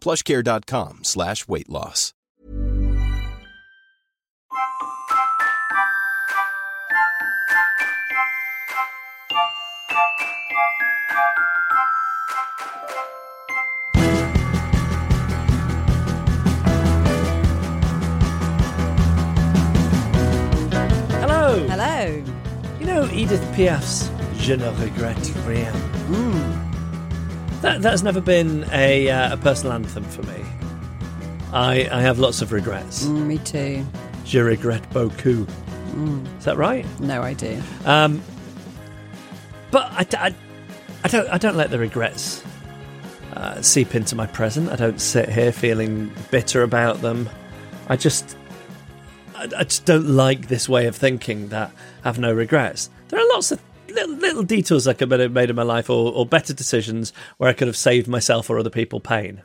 plushcare.com slash weight loss. Hello. Hello. You know Edith Piaf's Je ne regrette rien. Hmm. That that's never been a uh, a personal anthem for me. I I have lots of regrets. Mm, me too. Je regrette beaucoup. Is that right? No idea. Um, but I, I- I don't I don't let the regrets uh, seep into my present. I don't sit here feeling bitter about them. I just I, I just don't like this way of thinking that I have no regrets. There are lots of little, little detours I could have made in my life, or, or better decisions where I could have saved myself or other people pain.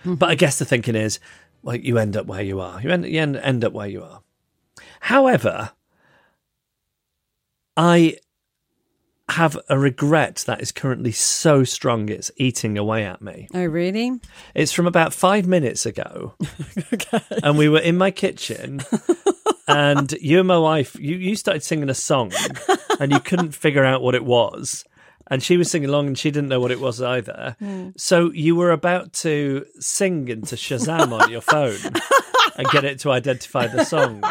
Mm-hmm. But I guess the thinking is, well, you end up where you are. You end, you end, end up where you are. However, I have a regret that is currently so strong it's eating away at me. Oh, really? It's from about five minutes ago. And we were in my kitchen, and you and my wife, you, you started singing a song, and you couldn't figure out what it was. And she was singing along, and she didn't know what it was either. Hmm. So you were about to sing into Shazam on your phone and get it to identify the song.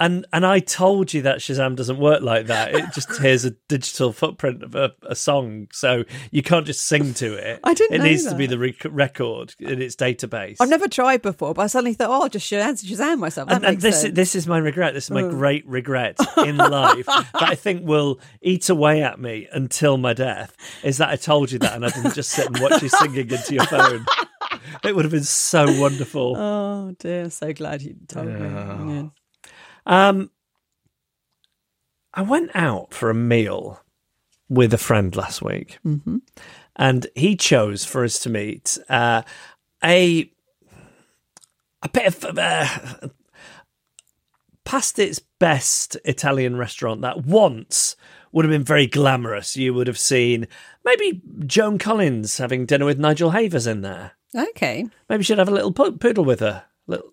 And and I told you that Shazam doesn't work like that. It just hears a digital footprint of a, a song, so you can't just sing to it. I didn't It needs to be the rec- record in its database. I've never tried before, but I suddenly thought, oh, I'll just Shazam, Shazam myself. That and, and this sense. this is my regret. This is my oh. great regret in life that I think will eat away at me until my death. Is that I told you that and I didn't just sit and watch you singing into your phone. It would have been so wonderful. Oh dear, so glad you told me. Yeah. Um, I went out for a meal with a friend last week, mm-hmm. and he chose for us to meet uh, a a bit of uh, past its best Italian restaurant that once would have been very glamorous. You would have seen maybe Joan Collins having dinner with Nigel Havers in there. Okay. Maybe she'd have a little po- poodle with her. Little,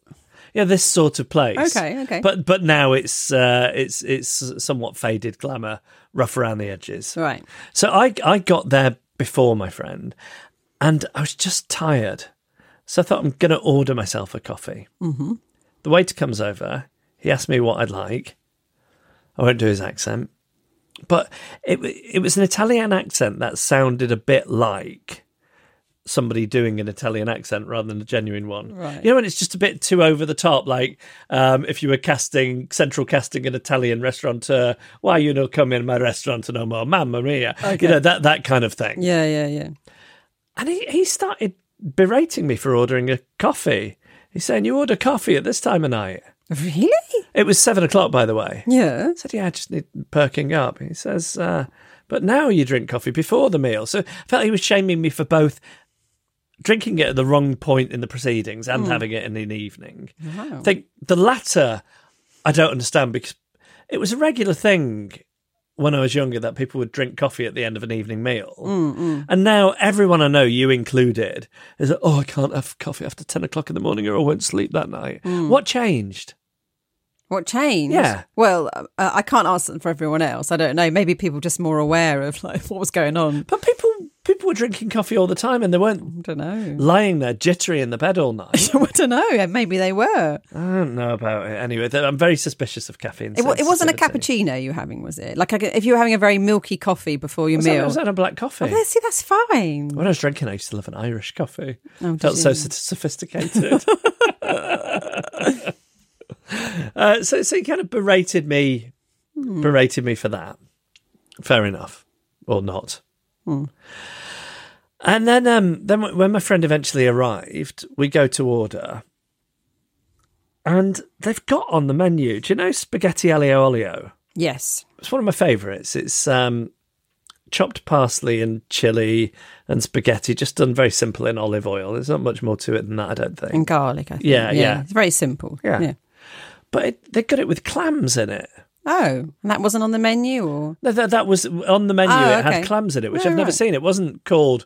yeah, this sort of place. Okay, okay. But but now it's uh, it's it's somewhat faded glamour, rough around the edges. Right. So I I got there before my friend, and I was just tired, so I thought I'm going to order myself a coffee. Mm-hmm. The waiter comes over. He asked me what I'd like. I won't do his accent, but it it was an Italian accent that sounded a bit like somebody doing an Italian accent rather than a genuine one. Right. You know, when it's just a bit too over the top, like um, if you were casting, central casting an Italian restaurateur, why you know come in my restaurant no more, mamma mia. You know, that, that kind of thing. Yeah, yeah, yeah. And he, he started berating me for ordering a coffee. He's saying, You order coffee at this time of night. Really? It was seven o'clock, by the way. Yeah. I said, Yeah, I just need perking up. He says, uh, But now you drink coffee before the meal. So I felt he was shaming me for both drinking it at the wrong point in the proceedings and hmm. having it in the evening. I think the latter, I don't understand because it was a regular thing when I was younger that people would drink coffee at the end of an evening meal. Mm, mm. And now everyone I know, you included, is like, oh, I can't have coffee after 10 o'clock in the morning or I won't sleep that night. Mm. What changed? What changed? Yeah. Well, uh, I can't answer for everyone else. I don't know. Maybe people just more aware of like what was going on. But people people were drinking coffee all the time and they weren't I don't know. lying there jittery in the bed all night. I don't know. Maybe they were. I don't know about it. Anyway, I'm very suspicious of caffeine. It, it wasn't a cappuccino you were having, was it? Like if you were having a very milky coffee before your Was that, meal. was that a black coffee? Oh, see, that's fine. When I was drinking, I used to love an Irish coffee. Oh, Felt so sophisticated. uh, so, so he kind of berated me, Hmm. berated me for that. Fair enough, or not. Hmm. And then, um, then when my friend eventually arrived, we go to order, and they've got on the menu. Do you know spaghetti aglio olio? Yes. It's one of my favourites. It's um, chopped parsley and chili and spaghetti, just done very simple in olive oil. There's not much more to it than that, I don't think. And garlic, I think. Yeah, yeah. It's very simple. Yeah. But it, they got it with clams in it. Oh, and that wasn't on the menu, or No, that, that was on the menu. Oh, It had clams in it, which Oh, I've never right. seen. It wasn't called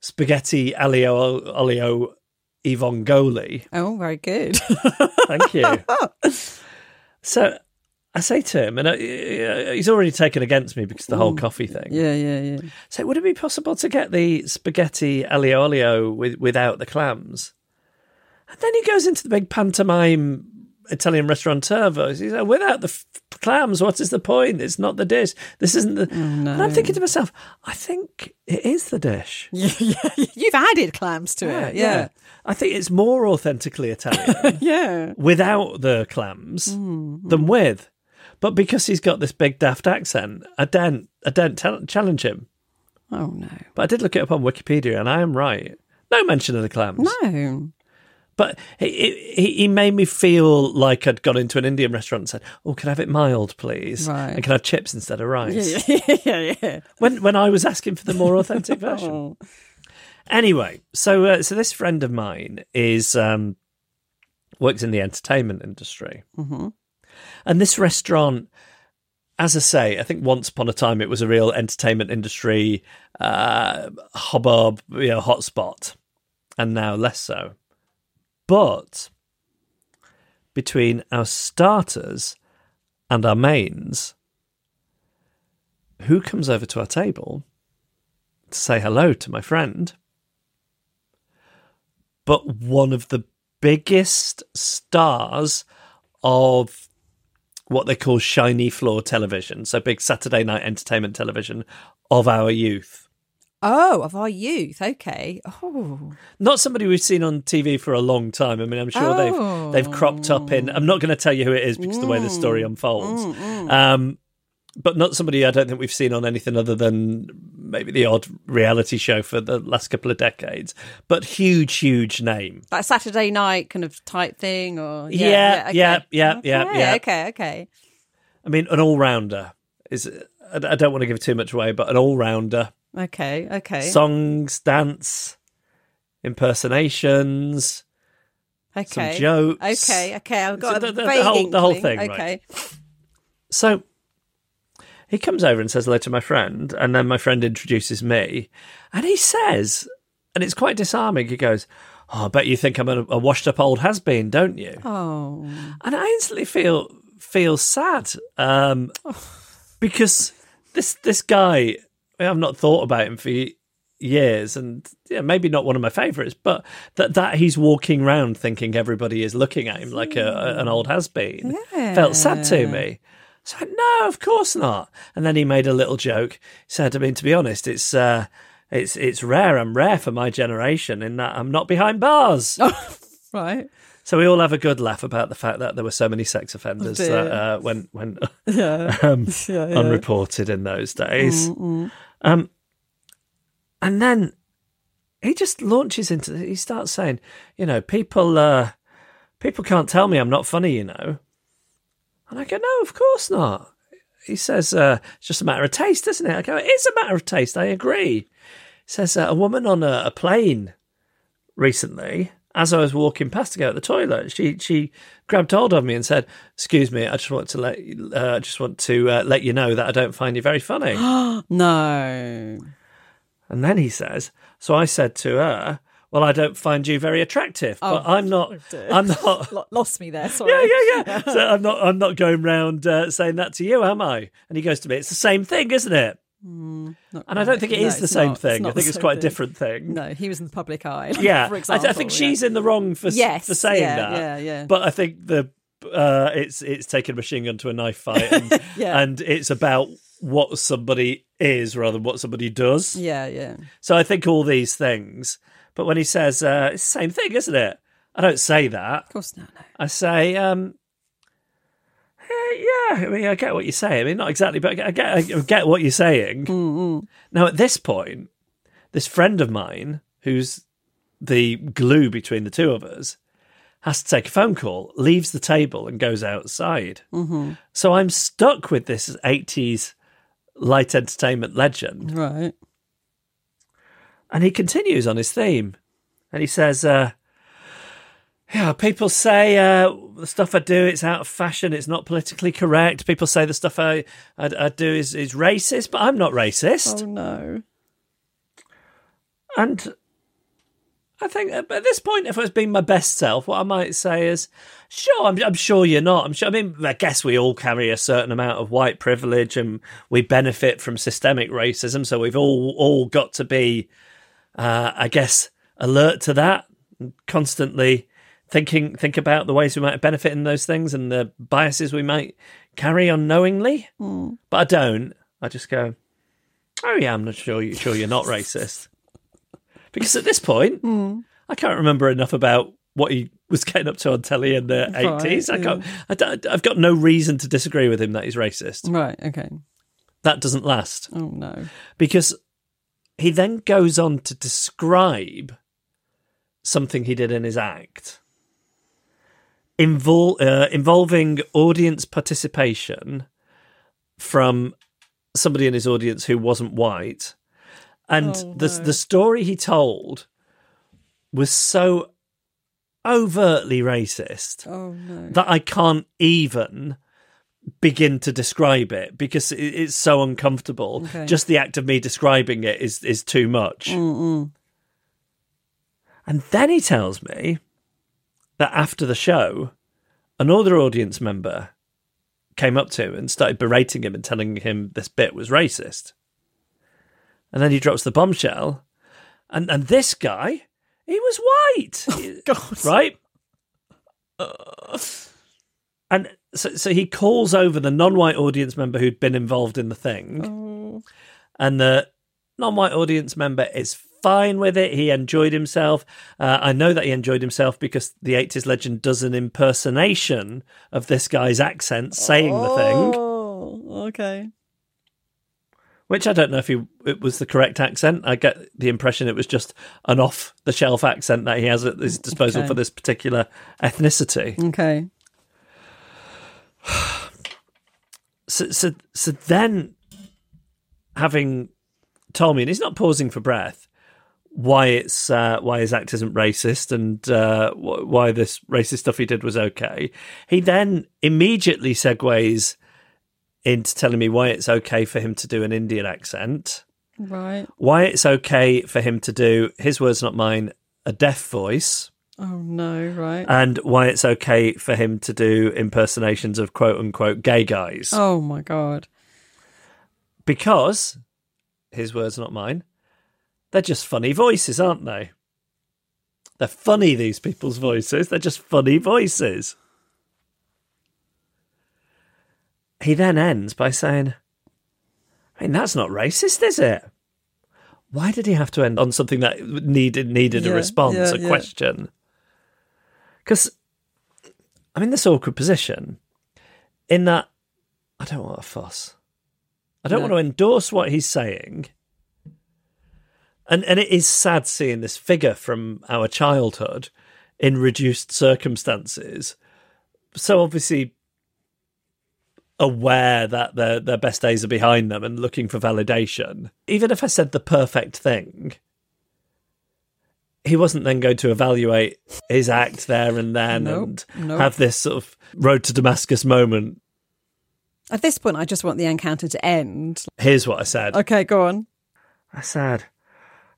spaghetti aglio olio evongoli. oh, very good. Thank you. so I say to him, and uh, he's already taken against me because of the whole coffee thing. yeah, yeah, yeah. So would it be possible to get the spaghetti olio with, without the clams? And then he goes into the big pantomime Italian restaurateur voice. He's like, without the f- clams, what is the point? It's not the dish. This isn't the. Oh, and I'm thinking to myself, I think it is the dish. You've added clams to it. Yeah. I think it's more authentically Italian Yeah. without the clams hmm, hmm. than with. But because he's got this big daft accent, I don't, I don't tell challenge him. Oh, no. But I did look it up on Wikipedia, and I am right. No mention of the clams. No. But he, he, he made me feel like I'd gone into an Indian restaurant and said, "Oh, can I have it mild, please? Right. And can I have chips instead of rice?" Yeah, yeah, yeah. When when I was asking for the more authentic version. Oh. Anyway, so uh, so this friend of mine is um, works in the entertainment industry, mm-hmm. and this restaurant. As I say, I think once upon a time it was a real entertainment industry uh, hubbub, you know, hotspot, and now less so. But between our starters and our mains, who comes over to our table to say hello to my friend? But one of the biggest stars of what they call shiny floor television, so big Saturday night entertainment television of our youth. Oh, of our youth. Okay. Oh. Not somebody we've seen on TV for a long time. I mean, I'm sure Oh. they've they've cropped up in. I'm not going to tell you who it is because the way the story mm. unfolds. Mm, mm. Um, but not somebody I don't think we've seen on anything other than maybe the odd reality show for the last couple of decades. But huge, huge name. That Saturday night kind of type thing, or Yeah, okay. yeah, yeah, yeah, Okay, yeah. Okay, okay. I mean, an all rounder is. I I don't want to give too much away, but an all rounder. Okay, okay, Songs, dance, impersonations. okay. jokes. Okay, okay. I've got So the- the- the whole- the whole thing, right. Okay. So he comes over and says hello to my friend, and then my friend introduces me, and he says, and it's quite disarming. He goes, "Oh, I bet you think I'm a, a washed-up old has-been, don't you?" Oh, And I instantly feel feel sad um, because this this guy, I've not thought about him for years, and yeah, maybe not one of my favourites, but that that he's walking around thinking everybody is looking at him like a, a- an old has been felt sad to me. So no, of course not. And then he made a little joke. He said, "I mean, to be honest, it's." Uh, it's it's rare. I'm rare for my generation in that I'm not behind bars. right. So we all have a good laugh about the fact that there were so many sex offenders dear. that uh, went went Yeah. um, Yeah, yeah. unreported in those days. Um, and then he just launches into. He starts saying, you know, people uh, people can't tell me I'm not funny, you know. And I go, no, of course not. He says, uh, it's just a matter of taste, isn't it? I go, it is a matter of taste. I agree. He says, uh, a woman on a, a plane recently, as I was walking past to go to the toilet, she she grabbed hold of me and said, "Excuse me, I just want to let you, uh, I just want to uh, let you know that I don't find you very funny." No. and then he says, "So I said to her." Well, I don't find you very attractive, but Oh, I'm not. I'm not. Lost me there. Sorry. Yeah, yeah, yeah. So I'm not. I'm not going round uh, saying that to you, am I? And he goes to me. It's the same thing, isn't it? Not And I don't think it No, is the same not. thing. I think it's quite a different thing. No, he was in the public eye. Yeah, for I, example. I think yeah. she's in the wrong for Yes, for saying yeah, that. yeah, yeah. But I think the uh, it's it's taking a machine gun to a knife fight, and, Yeah. and it's about what somebody is rather than what somebody does. Yeah, yeah. So I think all these things. But when he says uh, it's the same thing, isn't it? I don't say that. Of course not. No. I say, um, yeah, I mean, I get what you're saying. I mean, not exactly, but I get, I get what you're saying. Now, at this point, this friend of mine, who's the glue between the two of us, has to take a phone call, leaves the table, and goes outside. Mm-hmm. So I'm stuck with this 80s light entertainment legend. Right. And he continues on his theme. And he says, uh, yeah, people say uh, the stuff I do, it's out of fashion, it's not politically correct. People say the stuff I, I, I do is, is racist, but I'm not racist. Oh no. And I think at this point, if I was being my best self, what I might say is, sure, I'm, I'm sure you're not. I'm sure. I mean, I guess we all carry a certain amount of white privilege, and we benefit from systemic racism. So we've all all got to be, uh, I guess, alert to that, and constantly thinking think about the ways we might benefit in those things and the biases we might carry unknowingly. Hmm. But I don't. I just go, oh yeah, I'm not sure. You sure you're not racist because at this point, hmm. I can't remember enough about what he was getting up to on telly in the Right, eighties. I can't. I don't- I've got no reason to disagree with him that he's racist. Right. Okay. That doesn't last Oh no. because he then goes on to describe something he did in his act invol- uh, involving audience participation from somebody in his audience who wasn't white and Oh, the no. the story he told was so overtly racist Oh no. that I can't even begin to describe it because it, it's so uncomfortable. Okay. Just the act of me describing it is is too much. And then he tells me that after the show, another audience member came up to him and started berating him and telling him this bit was racist. And then he drops the bombshell, and and this guy, he was white, oh, God. right? And so, so he calls over the non-white audience member who'd been involved in the thing, oh. and the non-white audience member is fine with it. He enjoyed himself. Uh, I know that he enjoyed himself because the 80s legend does an impersonation of this guy's accent saying the thing, Oh. Okay. which I don't know if he, it was the correct accent. I get the impression it was just an off-the-shelf accent that he has at his disposal Okay. for this particular ethnicity. Okay. so, so, so then having told me, and he's not pausing for breath, why it's uh, why his act isn't racist and uh, wh- why this racist stuff he did was okay. He then immediately segues into telling me why it's okay for him to do an Indian accent, Right. why it's okay for him to do his words, not mine, a deaf voice, Oh no. Right. and why it's okay for him to do impersonations of quote unquote gay guys. oh my god. because his words, not mine, they're just funny voices, aren't they? They're funny, these people's voices. They're just funny voices. He then ends by saying, I mean, that's not racist, is it? Why did he have to end on something that needed needed a response, yeah, a yeah. question? Because I'm in this awkward position in that I don't want a fuss. I don't No. want to endorse what he's saying. And and it is sad seeing this figure from our childhood in reduced circumstances. So obviously aware that their their best days are behind them and looking for validation. Even if I said the perfect thing, he wasn't then going to evaluate his act there and then Nope, and nope. have this sort of road to Damascus moment. At this point, I just want the encounter to end. Here's what I said. Okay, go on. I said,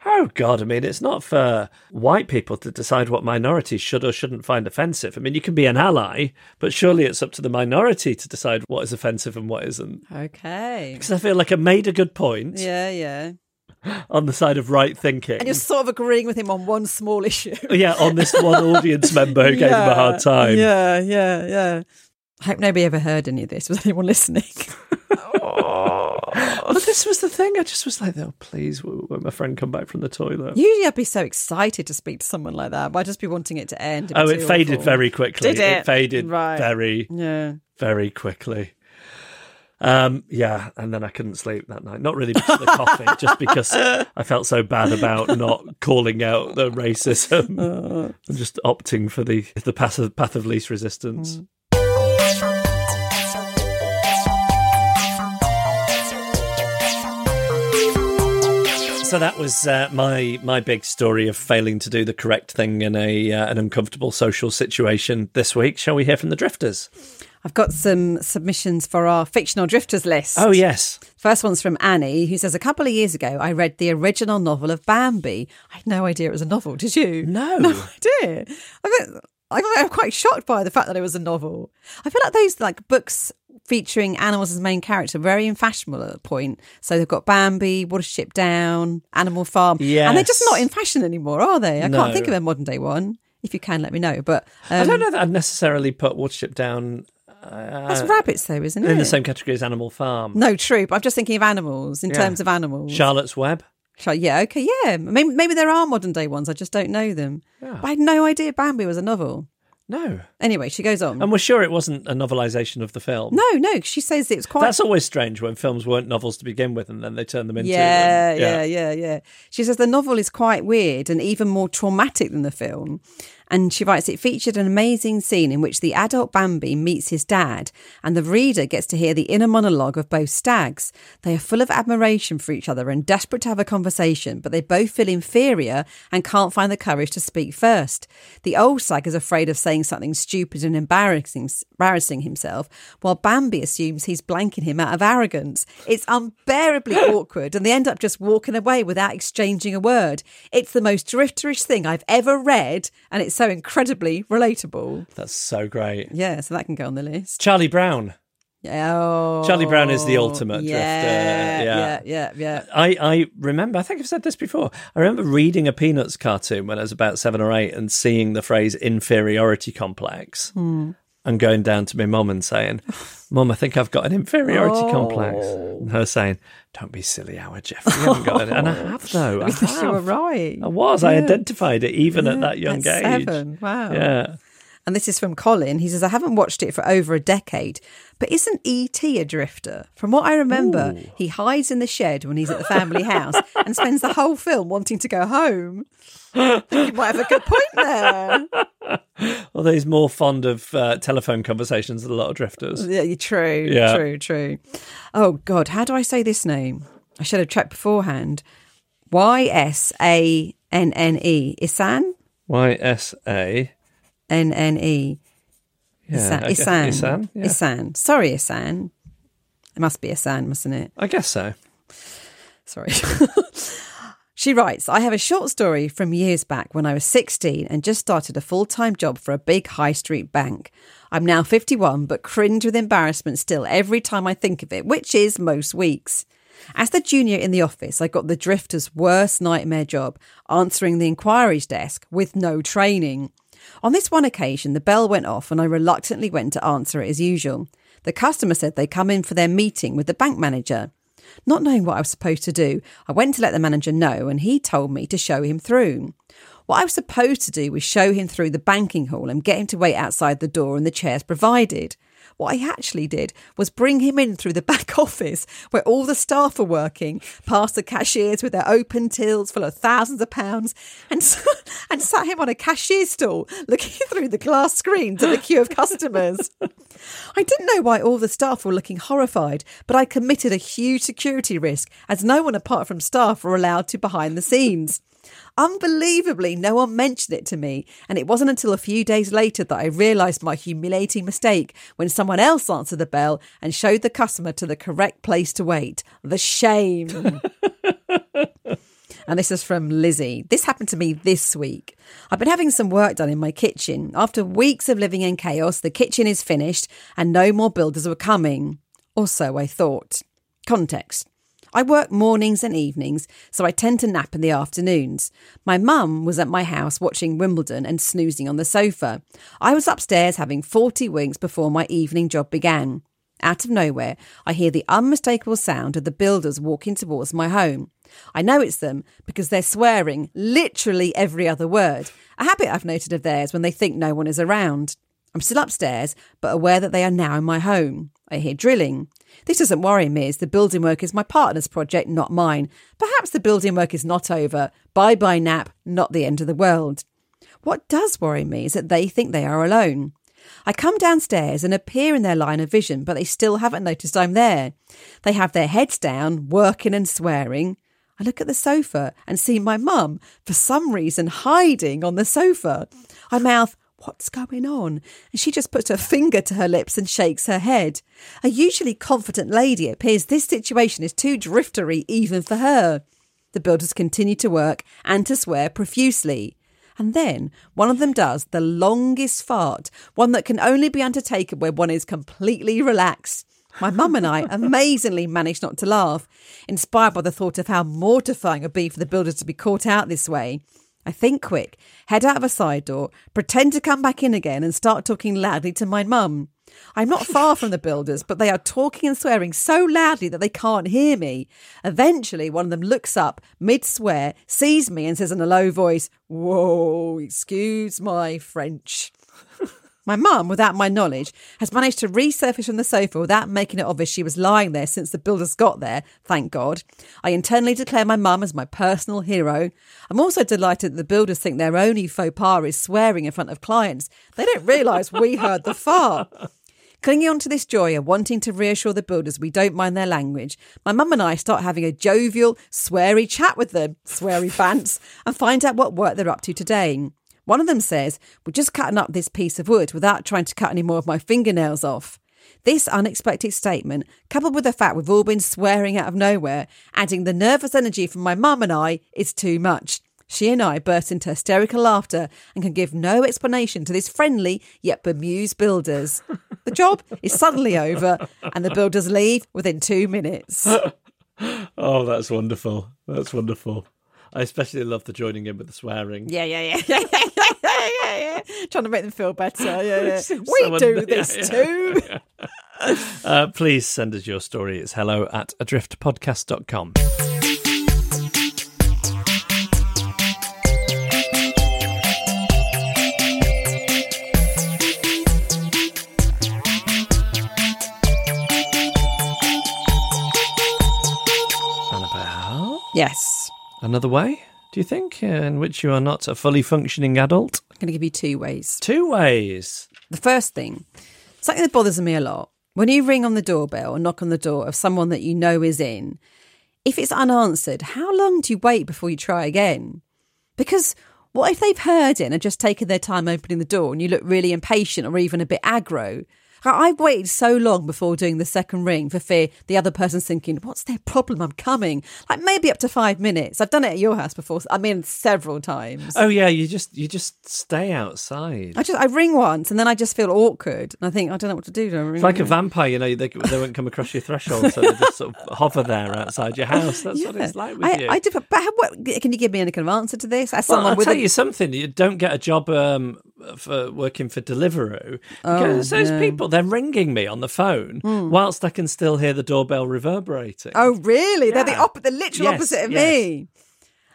Oh God! I mean, it's not for white people to decide what minorities should or shouldn't find offensive. I mean, you can be an ally, but surely it's up to the minority to decide what is offensive and what isn't. Okay. Because I feel like I made a good point Yeah, yeah. on the side of right thinking. And you're sort of agreeing with him on one small issue. yeah, on this one audience member who gave him a hard time. Yeah, yeah, yeah. I hope nobody ever heard any of this. Was anyone listening? But this was the thing. I just was like, oh, please, when my friend come back from the toilet. Usually I'd be so excited to speak to someone like that, but I'd just be wanting it to end. Oh, it faded awful. very quickly. Did it? faded Right. very, Yeah. very quickly. Um, yeah, and then I couldn't sleep that night. Not really because of the coffee, just because I felt so bad about not calling out the racism and just opting for the the path of, path of least resistance. So that was uh, my my big story of failing to do the correct thing in a uh, an uncomfortable social situation this week. Shall we hear from the drifters? I've got some submissions for our fictional drifters list. Oh yes, First one's from Annie, who says, A couple of years ago, I read the original novel of Bambi. I had no idea it was a novel. Did you? No. No idea. I I'm quite shocked by the fact that it was a novel. I feel like those like books featuring animals as main character are very fashionable at a point. So they've got Bambi, Watership Down, Animal Farm. And they're just not in fashion anymore, are they? I No. can't think of a modern day one. If you can, let me know. But um, I don't know that I'd necessarily put Watership down uh, That's rabbits, though, isn't it? in the same category as Animal Farm. No, true. But I'm just thinking of animals in Yeah. terms of animals. Charlotte's Web. Yeah, okay, yeah. Maybe, maybe there are modern day ones. I just don't know them. But I had no idea Bambi was a novel. No, Anyway, she goes on. and we're sure it wasn't a novelisation of the film. no, no, she says it's quite. That's always strange when films weren't novels to begin with, and then they turn them into. yeah, them. yeah, yeah, yeah. She says the novel is quite weird and even more traumatic than the film. And she writes, it featured an amazing scene in which the adult Bambi meets his dad, and the reader gets to hear the inner monologue of both stags. They are full of admiration for each other and desperate to have a conversation, but they both feel inferior and can't find the courage to speak first. The old stag is afraid of saying something stupid and embarrassing, embarrassing himself, while Bambi assumes he's blanking him out of arrogance. It's unbearably awkward, and they end up just walking away without exchanging a word. It's the most drifterish thing I've ever read, and it's so incredibly relatable. That's so great. Yeah, so that can go on the list. Charlie Brown. Oh, Charlie Brown is the ultimate drifter, yeah, yeah. yeah, yeah, yeah. I, I remember, I think I've said this before. I remember reading a Peanuts cartoon when I was about seven or eight and seeing the phrase inferiority complex Hmm. and going down to my mum and saying, Mum, I think I've got an inferiority Oh. complex. And her saying, Don't be silly, Howard Jeff. You haven't got it. And I have, though. I, Because you were right. I was. I identified it even at that young at age. seven. Wow. Yeah. And this is from Colin. He says, I haven't watched it for over a decade, but isn't E.T. a drifter? From what I remember, he hides in the shed when he's at the family house and spends the whole film wanting to go home. You might have a good point there. Although he's more fond of uh, telephone conversations than a lot of drifters. Yeah, you're true. Yeah. True, true. Oh, God. How do I say this name? I should have checked beforehand. Y S A N N E. Isan? Y S A. N N E. Yeah, Isan. I Isan. Isan, yeah. Isan. Sorry, Isan. It must be Isan, mustn't it? I guess so. Sorry. she writes I have a short story from years back when I was 16 and just started a full time job for a big high street bank. I'm now 51, but cringe with embarrassment still every time I think of it, which is most weeks. As the junior in the office, I got the drifter's worst nightmare job, answering the inquiries desk with no training. On this one occasion, the bell went off and I reluctantly went to answer it as usual. The customer said they'd come in for their meeting with the bank manager. Not knowing what I was supposed to do, I went to let the manager know and he told me to show him through. What I was supposed to do was show him through the banking hall and get him to wait outside the door and the chairs provided. What I actually did was bring him in through the back office where all the staff are working, past the cashiers with their open tills full of thousands of pounds, and, and sat him on a cashier stool looking through the glass screen at the queue of customers. I didn't know why all the staff were looking horrified, but I committed a huge security risk as no one apart from staff were allowed to behind the scenes. Unbelievably, no one mentioned it to me, and it wasn't until a few days later that I realised my humiliating mistake when someone else answered the bell and showed the customer to the correct place to wait. The shame. And this is from Lizzie. This happened to me this week. I've been having some work done in my kitchen. After weeks of living in chaos, the kitchen is finished and no more builders were coming. Or so I thought. Context. I work mornings and evenings, so I tend to nap in the afternoons. My mum was at my house watching Wimbledon and snoozing on the sofa. I was upstairs having 40 winks before my evening job began. Out of nowhere, I hear the unmistakable sound of the builders walking towards my home. I know it's them because they're swearing literally every other word, a habit I've noted of theirs when they think no one is around. I'm still upstairs, but aware that they are now in my home. I hear drilling. This doesn't worry me as the building work is my partner's project, not mine. Perhaps the building work is not over. Bye bye nap, not the end of the world. What does worry me is that they think they are alone. I come downstairs and appear in their line of vision, but they still haven't noticed I'm there. They have their heads down, working and swearing. I look at the sofa and see my mum, for some reason, hiding on the sofa. I mouth, What's going on? And she just puts her finger to her lips and shakes her head. A usually confident lady, appears this situation is too driftery even for her. The builders continue to work and to swear profusely. And then one of them does the longest fart, one that can only be undertaken where one is completely relaxed. My mum and I amazingly managed not to laugh, inspired by the thought of how mortifying it would be for the builders to be caught out this way. I think quick, head out of a side door, pretend to come back in again, and start talking loudly to my mum. I'm not far from the builders, but they are talking and swearing so loudly that they can't hear me. Eventually, one of them looks up mid swear, sees me, and says in a low voice, Whoa, excuse my French. My mum, without my knowledge, has managed to resurface from the sofa without making it obvious she was lying there since the builders got there, thank God. I internally declare my mum as my personal hero. I'm also delighted that the builders think their only faux pas is swearing in front of clients. They don't realise we heard the fart. Clinging on to this joy and wanting to reassure the builders we don't mind their language, my mum and I start having a jovial, sweary chat with them, sweary bants, and find out what work they're up to today. One of them says, We're just cutting up this piece of wood without trying to cut any more of my fingernails off. This unexpected statement, coupled with the fact we've all been swearing out of nowhere, adding the nervous energy from my mum and I, is too much. She and I burst into hysterical laughter and can give no explanation to this friendly yet bemused builders. The job is suddenly over and the builders leave within two minutes. Oh, that's wonderful. That's wonderful. I especially love the joining in with the swearing. Yeah, yeah, yeah, yeah, yeah, yeah, yeah, yeah. Trying to make them feel better. Yeah, yeah. We so do this yeah, yeah. too. Uh, please send us your story. It's hello at adriftpodcast.com. Annabelle? Yes. Another way, do you think, in which you are not a fully functioning adult? I'm going to give you two ways. Two ways. The first thing, something that bothers me a lot, when you ring on the doorbell or knock on the door of someone that you know is in, if it's unanswered, how long do you wait before you try again? Because what if they've heard it and are just taken their time opening the door and you look really impatient or even a bit aggro? I- I've waited so long before doing the second ring for fear the other person's thinking, what's their problem? I'm coming. Like maybe up to five minutes. I've done it at your house before. I mean, several times. Oh yeah, you just you just stay outside. I just I ring once and then I just feel awkward and I think I don't know what to do. Do ring It's like a vampire, you know, they, they won't come across your threshold, so they just sort of hover there outside your house. That's what it's like with I, you. I do, but how, what, can you give me any kind of answer to this? As well, someone I'll with tell a, you something. You don't get a job um, for working for Deliveroo. Oh, because those no. people, they're ringing me on the phone hmm. whilst I can still hear the doorbell reverberating. oh really? They're the op- the literal Yes, opposite of yes. me.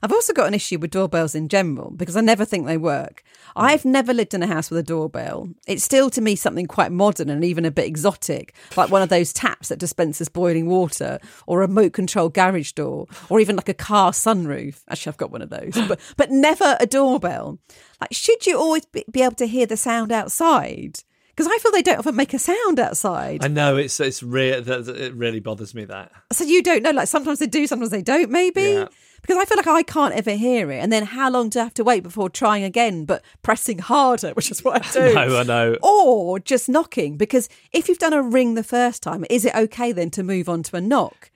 I've also got an issue with doorbells in general because I never think they work. Hmm. I've never lived in a house with a doorbell. It's still to me something quite modern and even a bit exotic, like one of those taps that dispenses boiling water, or a remote control garage door, or even like a car sunroof. Actually, I've got one of those, but but never a doorbell. Like, should you always be, be able to hear the sound outside? Because I feel they don't often make a sound outside. I know it's it's re- it really bothers me that. So you don't know. Like sometimes they do, sometimes they don't. Maybe Yeah. Because I feel like I can't ever hear it. And then how long do I have to wait before trying again, but pressing harder, which is what I do. No, I know. Or just knocking. Because if you've done a ring the first time, is it okay then to move on to a knock?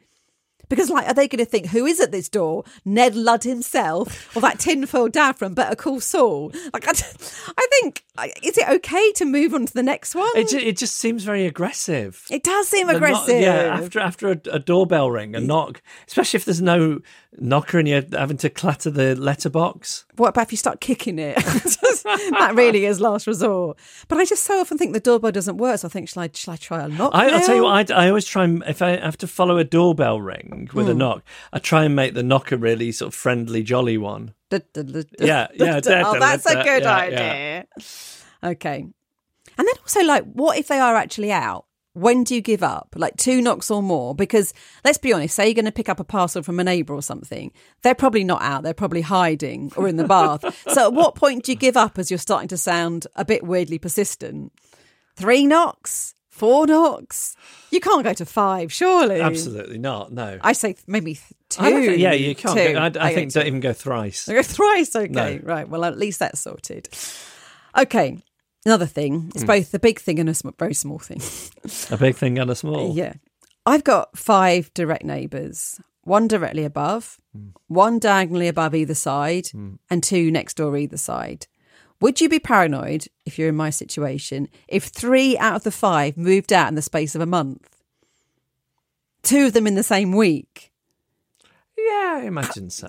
Because, like, are they going to think, who is at this door? Ned Ludd himself or that tinfoil dad from Better Call Saul? Like, I, I think, is it okay to move on to the next one? It, ju- it just seems very aggressive. It does seem The knock- aggressive. yeah, after after a, a doorbell ring, a knock, especially if there's no knocker and you're having to clatter the letterbox. what about if you start kicking it? that really is last resort. But I just so often think the doorbell doesn't work. So I think, shall I, shall I try a knock? I, I'll tell you what, I, I always try and if I have to follow a doorbell ring with a Hmm. knock, I try and make the knock a really sort of friendly, jolly one. Da, da, da, da, Yeah, yeah. Oh, that's a good yeah, idea. Okay. And then also, like, what if they are actually out? When do you give up? Like two knocks or more? Because let's be honest, say you're going to pick up a parcel from a neighbour or something, they're probably not out. They're probably hiding or in the bath. so at what point do you give up as you're starting to sound a bit weirdly persistent? Three knocks? Four knocks? You can't go to five, surely. Absolutely not. No. I say maybe two. I think- yeah, you can't. Go, I, I go think two. don't even go thrice. I go thrice. Okay, No. right. Well, at least that's sorted. Okay, another thing. It's both a big thing and a sm- very small thing. A big thing and a small. Yeah, I've got five direct neighbours. One directly above, Hmm. one diagonally above either side, and two next door either side. Would you be paranoid if you're in my situation if three out of the five moved out in the space of a month? Two of them in the same week. Yeah, I imagine so.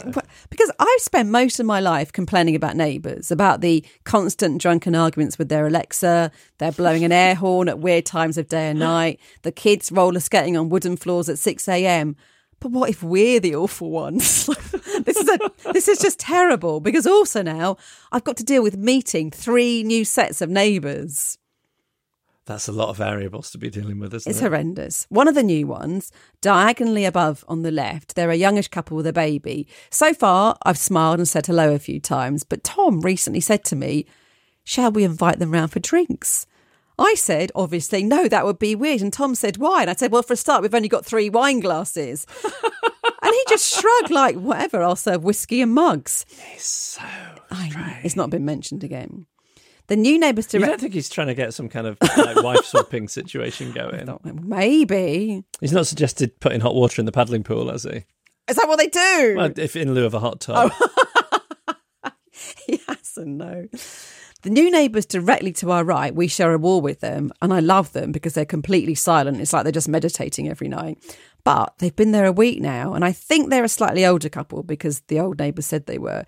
Because I've spent most of my life complaining about neighbours, about the constant drunken arguments with their Alexa, they're blowing an air horn at weird times of day and night, the kids roller skating on wooden floors at 6 a.m. But what if we're the awful ones? this is a this is just terrible because also now I've got to deal with meeting three new sets of neighbours. That's a lot of variables to be dealing with, isn't It's it? horrendous. One of the new ones, diagonally above on the left, they're a youngish couple with a baby. So far, I've smiled and said hello a few times, but Tom recently said to me, Shall we invite them round for drinks? I said, obviously, no, that would be weird. And Tom said, why? And I said, well, for a start, we've only got three wine glasses. and he just shrugged, like, whatever, I'll serve whiskey and mugs. It's so. It's not been mentioned again. The new neighbours You direct. don't think he's trying to get some kind of like wife swapping situation going? Maybe. He's not suggested putting hot water in the paddling pool, has he? Is that what they do? Well, if in lieu of a hot tub. Oh. yes and no. The new neighbours directly to our right, we share a wall with them, and I love them because they're completely silent. It's like they're just meditating every night. But they've been there a week now, and I think they're a slightly older couple because the old neighbour said they were.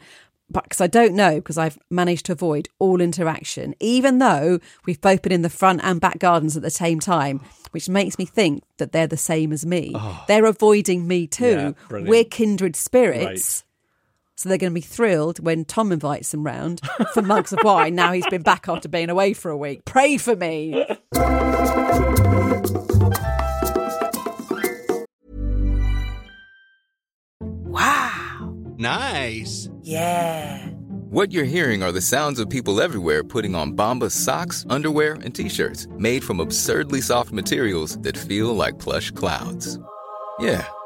But because I don't know, because I've managed to avoid all interaction, even though we've both been in the front and back gardens at the same time, which makes me think that they're the same as me. Oh. They're avoiding me too. Yeah. We're kindred spirits. So they're going to be thrilled when Tom invites them round for mugs of wine. Now he's been back after being away for a week. Pray for me. Wow. Nice. Yeah. What you're hearing are the sounds of people everywhere putting on Bombas socks, underwear, and t-shirts made from absurdly soft materials that feel like plush clouds. Yeah,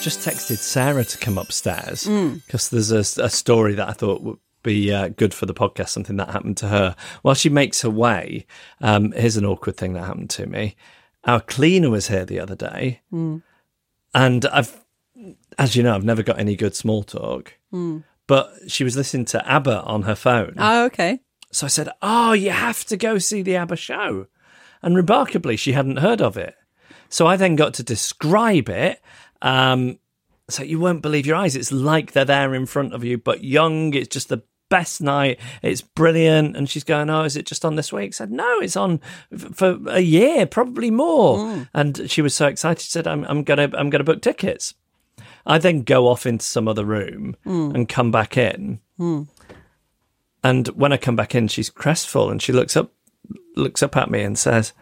I've just texted Sarah to come upstairs because there's a, a story that I thought would be uh, good for the podcast, something that happened to her. While she makes her way, um, here's an awkward thing that happened to me. Our cleaner was here the other day, and I've, as you know, I've never got any good small talk. But she was listening to ABBA on her phone. Oh, okay. So I said, Oh, you have to go see the ABBA show. And remarkably, she hadn't heard of it. So I then got to describe it. Um, so you won't believe your eyes. It's like they're there in front of you, but young. It's just the best night. It's brilliant. And she's going, Oh, is it just on this week? I said, No, it's on f- for a year, probably more. Mm. And she was so excited. She said, I'm, I'm going to I'm gonna book tickets. I then go off into some other room mm. and come back in. Mm. And when I come back in, she's crestfallen. she looks up looks up at me and says,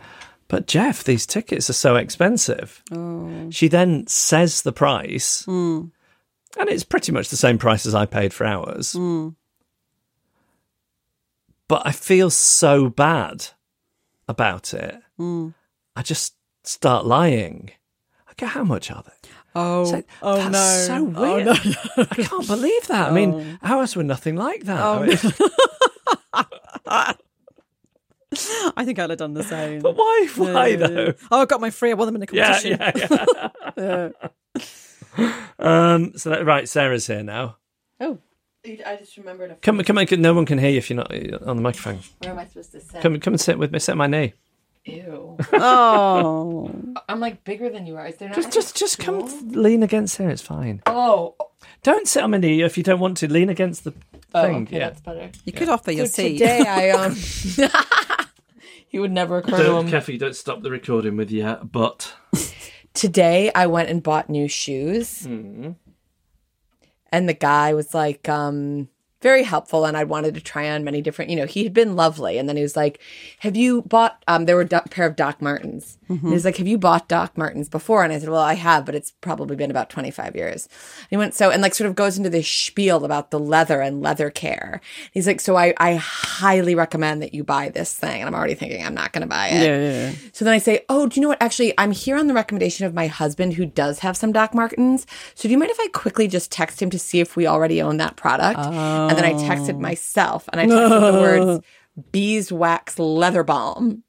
But Jeff, these tickets are so expensive. Oh. She then says the price hmm. and it's pretty much the same price as I paid for ours. Hmm. But I feel so bad about it. Hmm. I just start lying. Okay, how much are they? Oh, So- oh that's no. so Oh, no. I can't believe that. I mean, oh. ours were nothing like that. Oh, I mean, I think I'd have done the same. but why? Why Yeah. though? Oh, I got my free. I won them in a Yeah, competition. yeah, yeah. yeah. um. So that, right, Sarah's here now. Oh, I just remembered. A Come, come, on, no one can hear you if you're not on the microphone. Where am I supposed to sit? Come, come and sit with me. Sit on my knee. Ew. Oh, I'm like bigger than you are. Is there not Just, like just, a just come lean against here. It's fine. Oh, Don't sit on my knee if you don't want to. Lean against the oh thing. okay, yeah. that's better. you could offer your So seat. today I um. He would never occur to him. careful, don't stop the recording with your but. today I went and bought new shoes. And the guy was like, um, very helpful. And I wanted to try on many different, you know, he had been lovely. And then he was like, Have you bought, um, there were a pair of Doc Martens. And he was like, Have you bought Doc Martens before? And I said, Well, I have, but it's probably been about 25 years. And he went, So, and like sort of goes into this spiel about the leather and leather care. He's like, So I, I highly recommend that you buy this thing. And I'm already thinking, I'm not going to buy it. Yeah, yeah, yeah. So then I say, Oh, do you know what? Actually, I'm here on the recommendation of my husband who does have some Doc Martens. So do you mind if I quickly just text him to see if we already own that product? And then I texted oh. myself and I texted the words beeswax leather balm.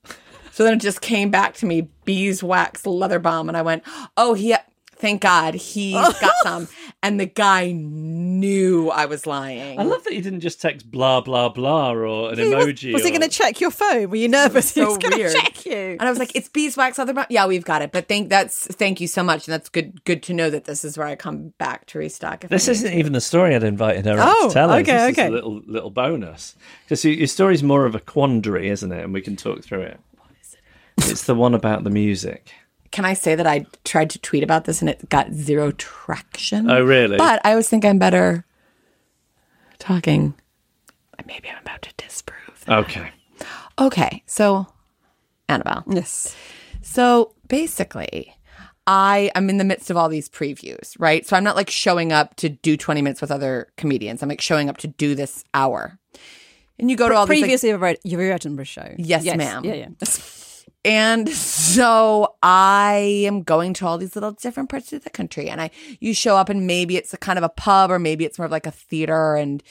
So then it just came back to me beeswax leather balm. And I went, Oh, he, thank God he's got some. And the guy knew I was lying. I love that you didn't just text blah blah blah or an He emoji. Was, he or- going to check your phone? Were you nervous? he so was going to check you. And I was like, "It's beeswax leather balm." Yeah, we've got it. But thank that's thank you so much, and that's good. Good to know that this is where I come back to restock. This I isn't to. even the story I'd invited her on Oh, to tell us. okay, this okay. Is a little little bonus because your, your story's more of a quandary, isn't it? And we can talk through it. What is it? It's the one about the music. Can I say that I tried to tweet about this and it got zero traction? Oh, really? But I always think I'm better talking. Maybe I'm about to disprove. that. Okay. Okay, so Annabelle. Yes. So basically, I am in the midst of all these previews, right? So I'm not like showing up to do 20 minutes with other comedians. I'm like showing up to do this hour. And you go to all these like, Previously, your Ed- your Edinburgh show. Yes, ma'am. Yeah, yeah. And so I am going to all these little different parts of the country, and I you show up, and maybe it's a kind of a pub, or maybe it's more of like a theater, and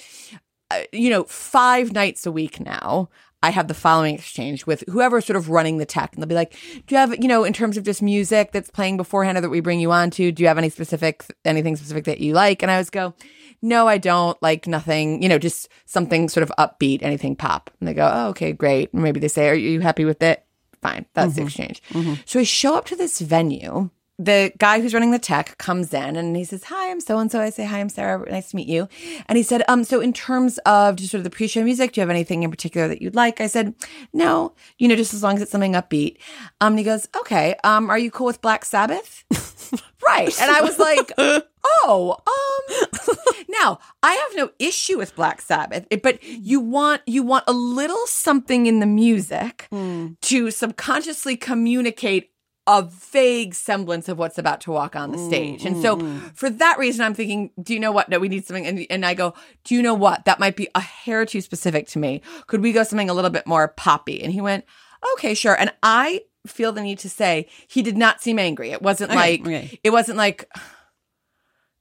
uh, you know, five nights a week now. I have the following exchange with whoever's sort of running the tech, and they'll be like, "Do you have, you know, in terms of just music that's playing beforehand or that we bring you on to? Do you have any specific, anything specific that you like?" And I always go, "No, I don't like nothing. You know, just something sort of upbeat, anything pop." And they go, "Oh, okay, great." And maybe they say, "Are you happy with it?" Fine, that's the exchange. So I show up to this venue. The guy who's running the tech comes in and he says, Hi, I'm so and so. I say, Hi, I'm Sarah. Nice to meet you. And he said, Um, so in terms of just sort of the pre show music, do you have anything in particular that you'd like? I said, No, you know, just as long as it's something upbeat. Um, and he goes, Okay, um, are you cool with Black Sabbath? right. And I was like, Oh, um, now I have no issue with Black Sabbath, but you want you want a little something in the music hmm. to subconsciously communicate a vague semblance of what's about to walk on the hmm, stage. And hmm, so for that reason, I'm thinking, do you know what? No, we need something. And, and I go, do you know what? That might be a hair too specific to me. Could we go something a little bit more poppy? And he went, okay, sure. And I feel the need to say he did not seem angry. It wasn't Okay, like, okay. it wasn't like,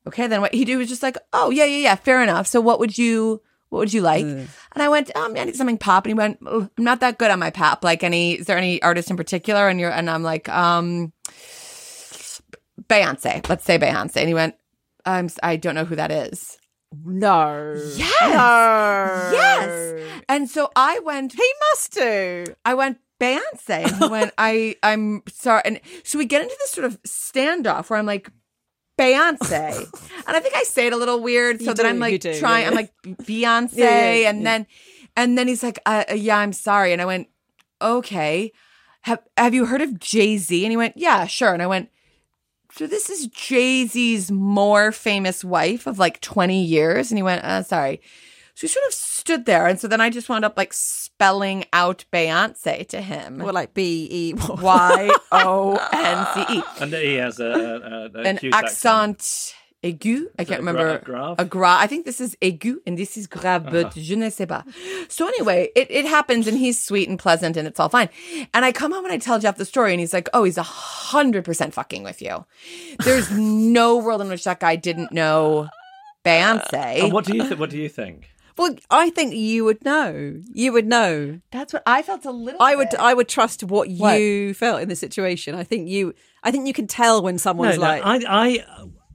okay, then what he did was just like, oh yeah, yeah, yeah, fair enough. So what would you what would you like? And I went, um, I need something pop. And he went, "Oh, I'm not that good on my pop. Like any is there any artist in particular? And you're and I'm like, um Beyonce. Let's say Beyonce. And he went, I'm I don't know who that is. No. Yes. No. Yes. And so I went, He must do. I went Beyonce. And he went, I, I'm sorry. And so we get into this sort of standoff where I'm like, Beyonce. and I think I say it a little weird. So You that do, I'm like do, trying, yeah. I'm like Beyonce. Yeah, yeah, and then, and then he's like, uh, uh, yeah, I'm sorry. And I went, okay. Have, have you heard of Jay Z? And he went, yeah, sure. And I went, so this is Jay Z's more famous wife of like 20 years. And he went, uh, sorry. So he sort of stood there. And so then I just wound up like spelling out Beyonce to him. Well, like B E Y O N C E. And he has a, a, a An cute accent. aigu. I can't remember. a grave? A gra. I think this is aigu and this is grave, but uh-huh. je ne sais pas. So anyway, it, it happens and he's sweet and pleasant and it's all fine. And I come home and I tell Jeff the story and he's like, oh, he's a hundred percent fucking with you. There's no world in which that guy didn't know Beyonce. And what do you think? What do you think? Well, I think you would know. You would know. That's what I felt a little I would. bit. I would trust what What? you felt in the situation. I think you. I think you can tell when someone's no, like. I, I,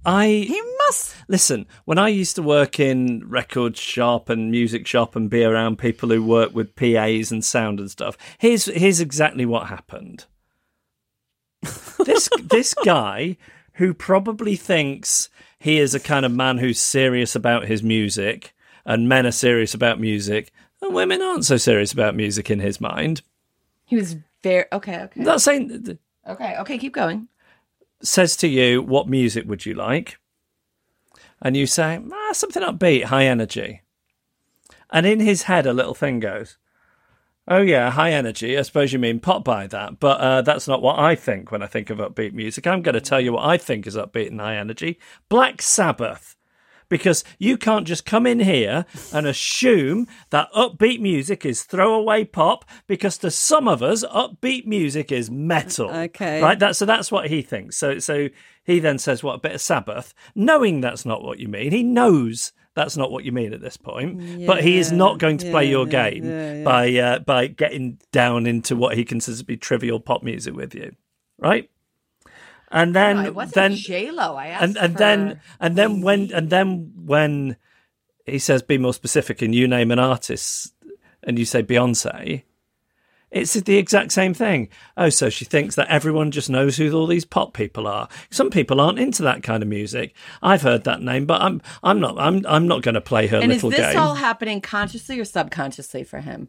I. he must. Listen, when I used to work in record shop and music shop and be around people who work with PAs and sound and stuff, here's here's exactly what happened. this this guy who probably thinks he is a kind of man who's serious about his music and men are serious about music and women aren't so serious about music in his mind. he was very okay. Okay. Not saying Okay. Okay. Keep going. says to you, "What music would you like?" And you say, ah, "Something upbeat, high energy." And in his head, a little thing goes, "Oh yeah, high energy. I suppose you mean pop by that, but uh, that's not what I think when I think of upbeat music. I'm going to tell you what I think is upbeat and high energy: Black Sabbath." Because you can't just come in here and assume that upbeat music is throwaway pop. Because to some of us, upbeat music is metal. Okay. right? That so that's what he thinks. So so he then says, "What a bit of Sabbath," knowing that's not what you mean. He knows that's not what you mean at this point, but he is not going to play your yeah, game yeah, yeah. by uh, by getting down into what he considers to be trivial pop music with you, right? And then No, then J Lo. I asked and and then and then when and then when he says be more specific and you name an artist and you say Beyonce, it's the exact same thing. Oh, so she thinks that everyone just knows who all these pop people are. Some people aren't into that kind of music. I've heard that name, but I'm I'm not I'm I'm not going to play her and is little this game. all happening consciously or subconsciously for him?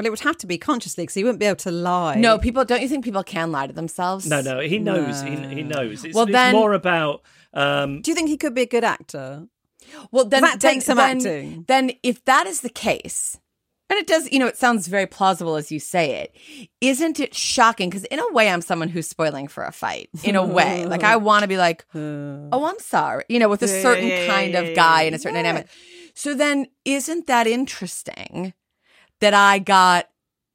Well, it would have to be consciously because he wouldn't be able to lie. No, people. Don't you think people can lie to themselves? no, no, he knows. He, he knows. It's, Well, it's more about um, Do you think he could be a good actor? Well, then That takes some then- acting. Then, if that is the case, and it does, you know, it sounds very plausible as you say it. Isn't it shocking? Because in a way, I'm someone who's spoiling for a fight. In a way, like I want to be like, oh, I'm sorry, you know, with a certain yeah, yeah, kind of guy yeah. and a certain Yeah. dynamic. So then, isn't that interesting? That I got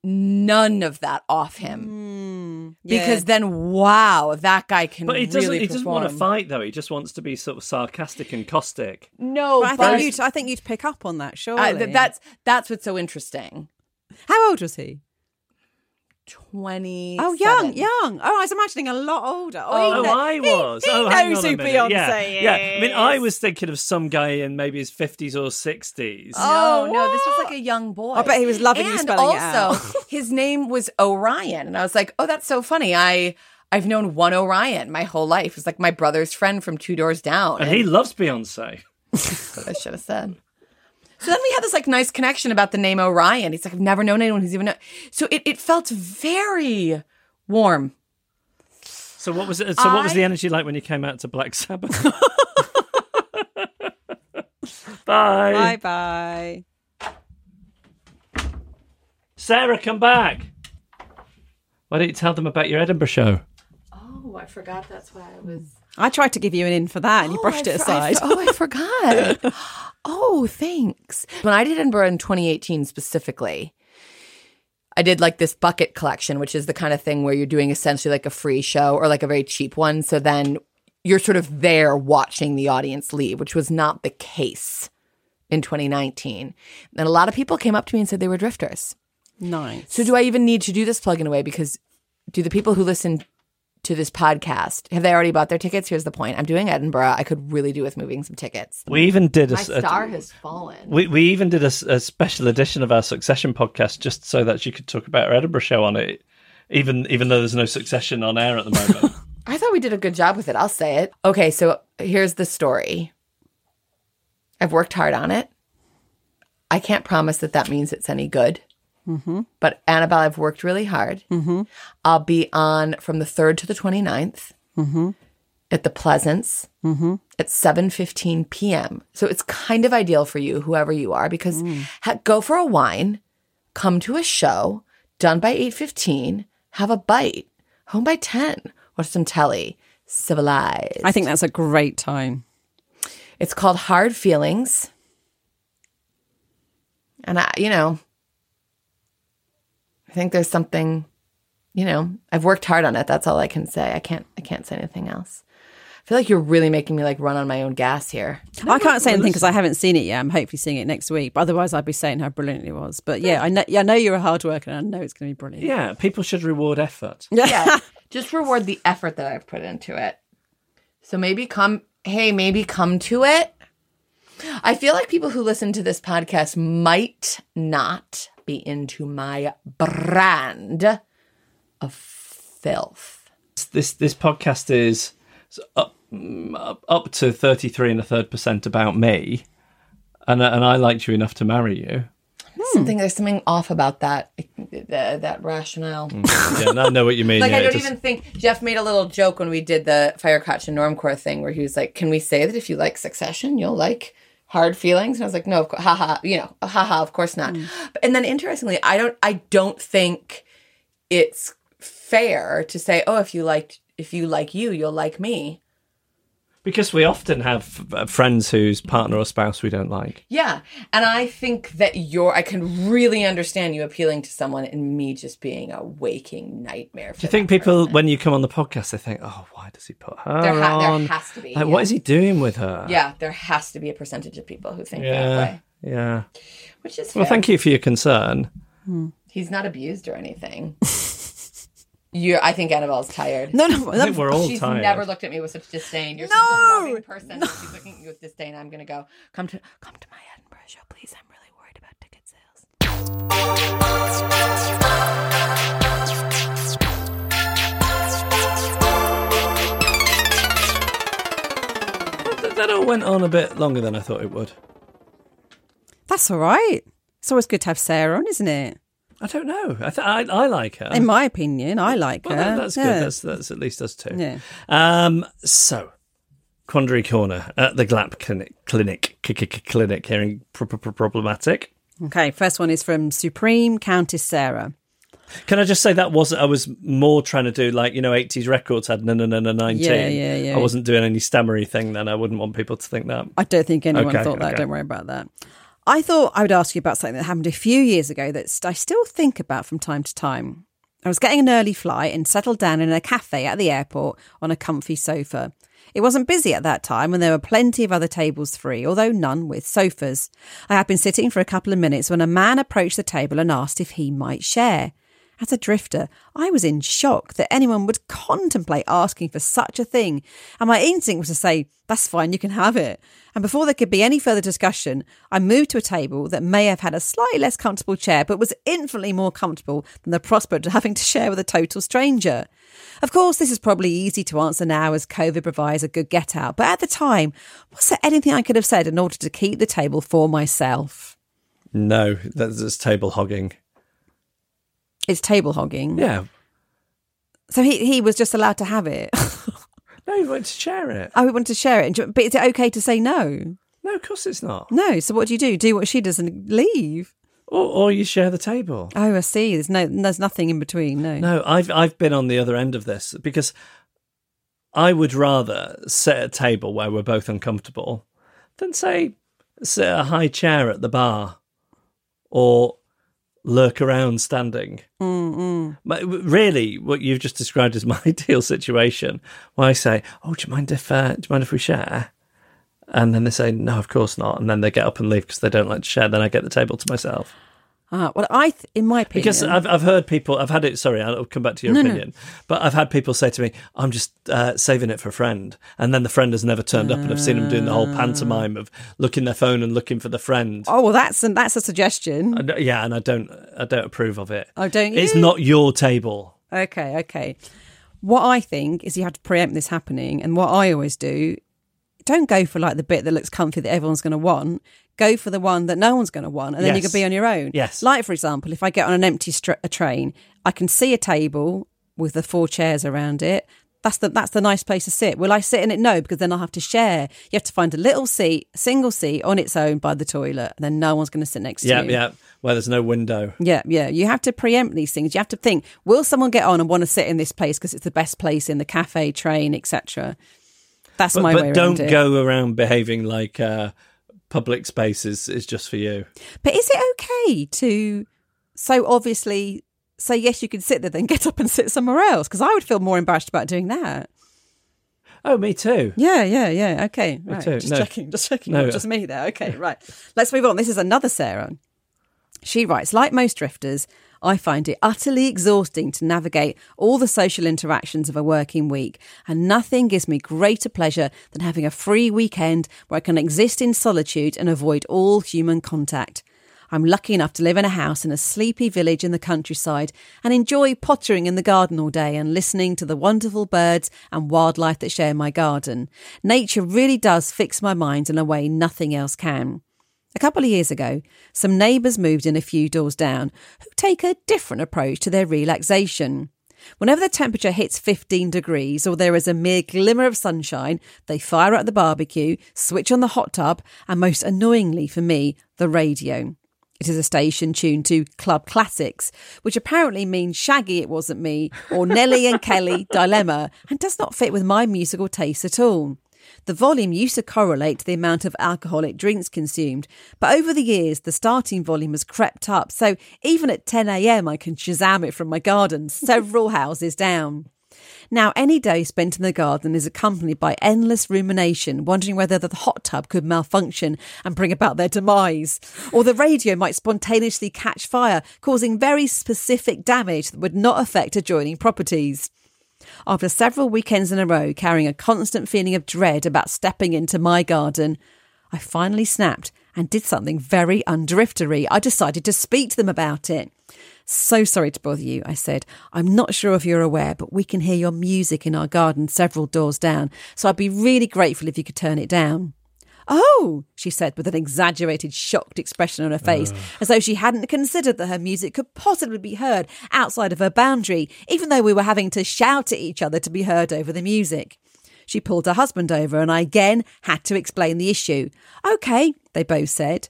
none of that off him. Hmm. Because then, wow, that guy can. but he doesn't. really he doesn't want to fight though. He just wants to be sort of sarcastic and caustic. No, But I but, think you'd. I think you'd pick up on that. Surely. I- th- that's that's what's so interesting. how old was he? Twenty. Oh, young, young. Oh, I was imagining a lot older. Oh, Oh, kno- I was. He, oh, knows who. Beyonce yeah, is. Yeah, I mean, I was thinking of some guy in maybe his fifties or sixties. Oh Oh, no, this was oh. like a young boy. I bet he was loving you and spelling it also, his name was Orion, and I was like, oh, that's so funny. I I've known one Orion my whole life. It's like my brother's friend from two doors down. and he loves Beyonce. I should have said. So then we had this like nice connection about the name Orion. He's like, I've never known anyone who's even. Know-. So it it felt very warm. So what was it? So what was the energy like when you came out to Black Sabbath? Bye. Bye bye. Sarah, come back. Why don't you tell them about your Edinburgh show? Oh, I forgot. That's why I was. I tried to give you an in for that, and you Oh, brushed I it for- I aside. for- oh, I forgot. oh, thanks. When I did Edinburgh in 2018 specifically, I did like this bucket collection, which is the kind of thing where you're doing essentially like a free show or like a very cheap one. So then you're sort of there watching the audience leave, which was not the case in 2019. And a lot of people came up to me and said they were drifters. nice. So do I even need to do this plug in a way? Because do the people who listen to this podcast have they already bought their tickets? Here's the point: I'm doing Edinburgh. I could really do with moving some tickets. We even did a, My a- star has fallen. we we even did a special edition of our Succession podcast just so that you could talk about our Edinburgh show on it, even even though there's no Succession on air at the moment. I thought we did a good job with it. I'll say it. Okay, so here's the story. I've worked hard on it. I can't promise that that means it's any good. Mm-hmm. But Annabelle, I've worked really hard. Mm-hmm. I'll be on from the 3rd to the 29th mm-hmm. at the Pleasance at 7.15 p.m. So it's kind of ideal for you, whoever you are, because mm. ha- go for a wine, come to a show, done by 8.15, have a bite, home by 10, watch some telly, civilized. I think that's a great time. It's called Hard Feelings. And I, you know, think there's something, you know, I've worked hard on it. That's all I can say. I can't I can't say anything else. I feel like you're really making me like run on my own gas here. I can't say anything because I haven't seen it yet. I'm hopefully seeing it next week. But otherwise, I'd be saying how brilliant it was. But yeah, I know, yeah, I know you're a hard worker and I know it's going to be brilliant. Yeah, people should reward effort. Yeah. just reward the effort that I've put into it. So maybe come hey, maybe come to it. I feel like people who listen to this podcast might not be into my brand of filth. This this podcast is up up, to thirty three and a third percent about me, and and I liked you enough to marry you. Something there's something off about that that, that rationale. Mm, yeah, and I know what you mean. Like yeah, I don't just- even think Jeff made a little joke when we did the Firecrotch and Normcore thing where he was like, "Can we say that if you like Succession, you'll like Hard Feelings?" And I was like, "No, of course, haha, you know, haha, of course not." Mm. But, and then interestingly, I don't, I don't think it's fair to say, "Oh, if you liked, if you like you, you'll like me." Because we often have uh, friends whose partner or spouse we don't like. Yeah, and I think that you're, I can really understand you appealing to someone and me just being a waking nightmare. For Do you think people, when you come on the podcast, they think, "Oh, why does he put her There ha- there on? has to be, Like, yeah. what is he doing with her?" Yeah, there has to be a percentage of people who think that yeah, way, yeah. which is Well, fair. thank you for your concern. He's not abused or anything. you, I think Annabelle's tired. No, no, I think we're all She's tired. never looked at me with such disdain. You're No! such a loving person. If She's looking at you with disdain. I'm gonna go. Come to come to my Edinburgh show, please. I'm really worried about ticket sales. That, that all went on a bit longer than I thought it would. that's all right. It's always good to have Sarah on, isn't it? I don't know. I th- I, I like her. In my opinion, I like Well, her. that- that's Yeah. good. That's that's at least us two. Yeah. Um. So, Quandary Corner at the GLAP clinic, clinic, clinic here in pr- pr- pr- problematic. Okay, first one is from Supreme Countess Sarah. Can I just say that wasn't? I was more trying to do like you know, eighties records had no no no no nineteen. Yeah, yeah, yeah. I wasn't doing any stammery thing. Then I wouldn't want people to think that. I don't think anyone Okay, thought that. okay. Don't worry about that. I thought I would ask you about something that happened a few years ago that I still think about from time to time. I was getting an early flight and settled down in a cafe at the airport on a comfy sofa. It wasn't busy at that time and there were plenty of other tables free, although none with sofas. I had been sitting for a couple of minutes when a man approached the table and asked if he might share. As a drifter, I was in shock that anyone would contemplate asking for such a thing, and my instinct was to say, That's fine, you can have it. And before there could be any further discussion, I moved to a table that may have had a slightly less comfortable chair, but was infinitely more comfortable than the prospect of having to share with a total stranger. Of course, this is probably easy to answer now as COVID provides a good get out, but at the time, was there anything I could have said in order to keep the table for myself? No, that's table hogging. It's table hogging. Yeah. So he, he was just allowed to have it. No, he wanted to share it. Oh, I wanted to share it. But is it okay to say no? No, of course it's not. No. So what do you do? Do what she does and leave? Or, or you share the table. Oh, I see. There's no, there's nothing in between. No. No, I've I've been on the other end of this because I would rather sit at a table where we're both uncomfortable than say sit a high chair at the bar or lurk around standing. Mm-mm. But really, what you've just described is my ideal situation. Where I say, "Oh, do you mind if uh, do you mind if we share?" And then they say, "No, of course not." And then they get up and leave because they don't like to share. Then I get the table to myself. Ah, well, I, th- in my opinion, Because I've I've heard people I've had it sorry I'll come back to your No, no. opinion but I've had people say to me I'm just uh, saving it for a friend and then the friend has never turned up and I've seen them doing the whole pantomime of looking their phone and looking for the friend oh, well, that's a, that's a suggestion. I yeah and I don't I don't approve of it Oh, don't it's not your table Okay, okay. What I think is you have to preempt this happening, and what I always do, don't go for like the bit that looks comfy that everyone's going to want. Go for the one that no one's going to want, and then you can be on your own. Yes. Like for example, if I get on an empty train, I can see a table with the four chairs around it. That's the that's the nice place to sit. Will I sit in it? No, because then I'll have to share. You have to find a little seat, single seat on its own by the toilet, and then no one's going to sit next yeah to you. yeah yeah. where there's no window. Yeah, yeah. You have to preempt these things. You have to think: Will someone get on and want to sit in this place because it's the best place in the cafe, train, etc. That's But, my but way don't around it. go around behaving like uh, public spaces is is just for you. But is it okay to so obviously say yes, you can sit there, then get up and sit somewhere else? Because I would feel more embarrassed about doing that. Oh, me too. Yeah, yeah, yeah. Okay, right. too. Just No. checking, just checking. No. Just me there. Okay, right. Let's move on. This is another Sarah. She writes, like most drifters, I find it utterly exhausting to navigate all the social interactions of a working week, and nothing gives me greater pleasure than having a free weekend where I can exist in solitude and avoid all human contact. I'm lucky enough to live in a house in a sleepy village in the countryside and enjoy pottering in the garden all day and listening to the wonderful birds and wildlife that share my garden. Nature really does fix my mind in a way nothing else can. A couple of years ago, some neighbours moved in a few doors down who take a different approach to their relaxation. Whenever the temperature hits 15 degrees or there is a mere glimmer of sunshine, they fire up the barbecue, switch on the hot tub, and most annoyingly for me, the radio. It is a station tuned to club classics, which apparently means Shaggy It Wasn't Me or Nelly and Kelly Dilemma and does not fit with my musical taste at all. The volume used to correlate to the amount of alcoholic drinks consumed, but over the years the starting volume has crept up, so even at 10am I can Shazam it from my garden several houses down. Now, any day spent in the garden is accompanied by endless rumination, wondering whether the hot tub could malfunction and bring about their demise, or the radio might spontaneously catch fire, causing very specific damage that would not affect adjoining properties. After several weekends in a row carrying a constant feeling of dread about stepping into my garden, I finally snapped and did something very undriftery. I decided to speak to them about it. So sorry to bother you, I said. I'm not sure if you're aware, but we can hear your music in our garden several doors down, so I'd be really grateful if you could turn it down. Oh, she said with an exaggerated, shocked expression on her face, uh. as though she hadn't considered that her music could possibly be heard outside of her boundary, even though we were having to shout at each other to be heard over the music. She pulled her husband over, and I again had to explain the issue. Okay, they both said.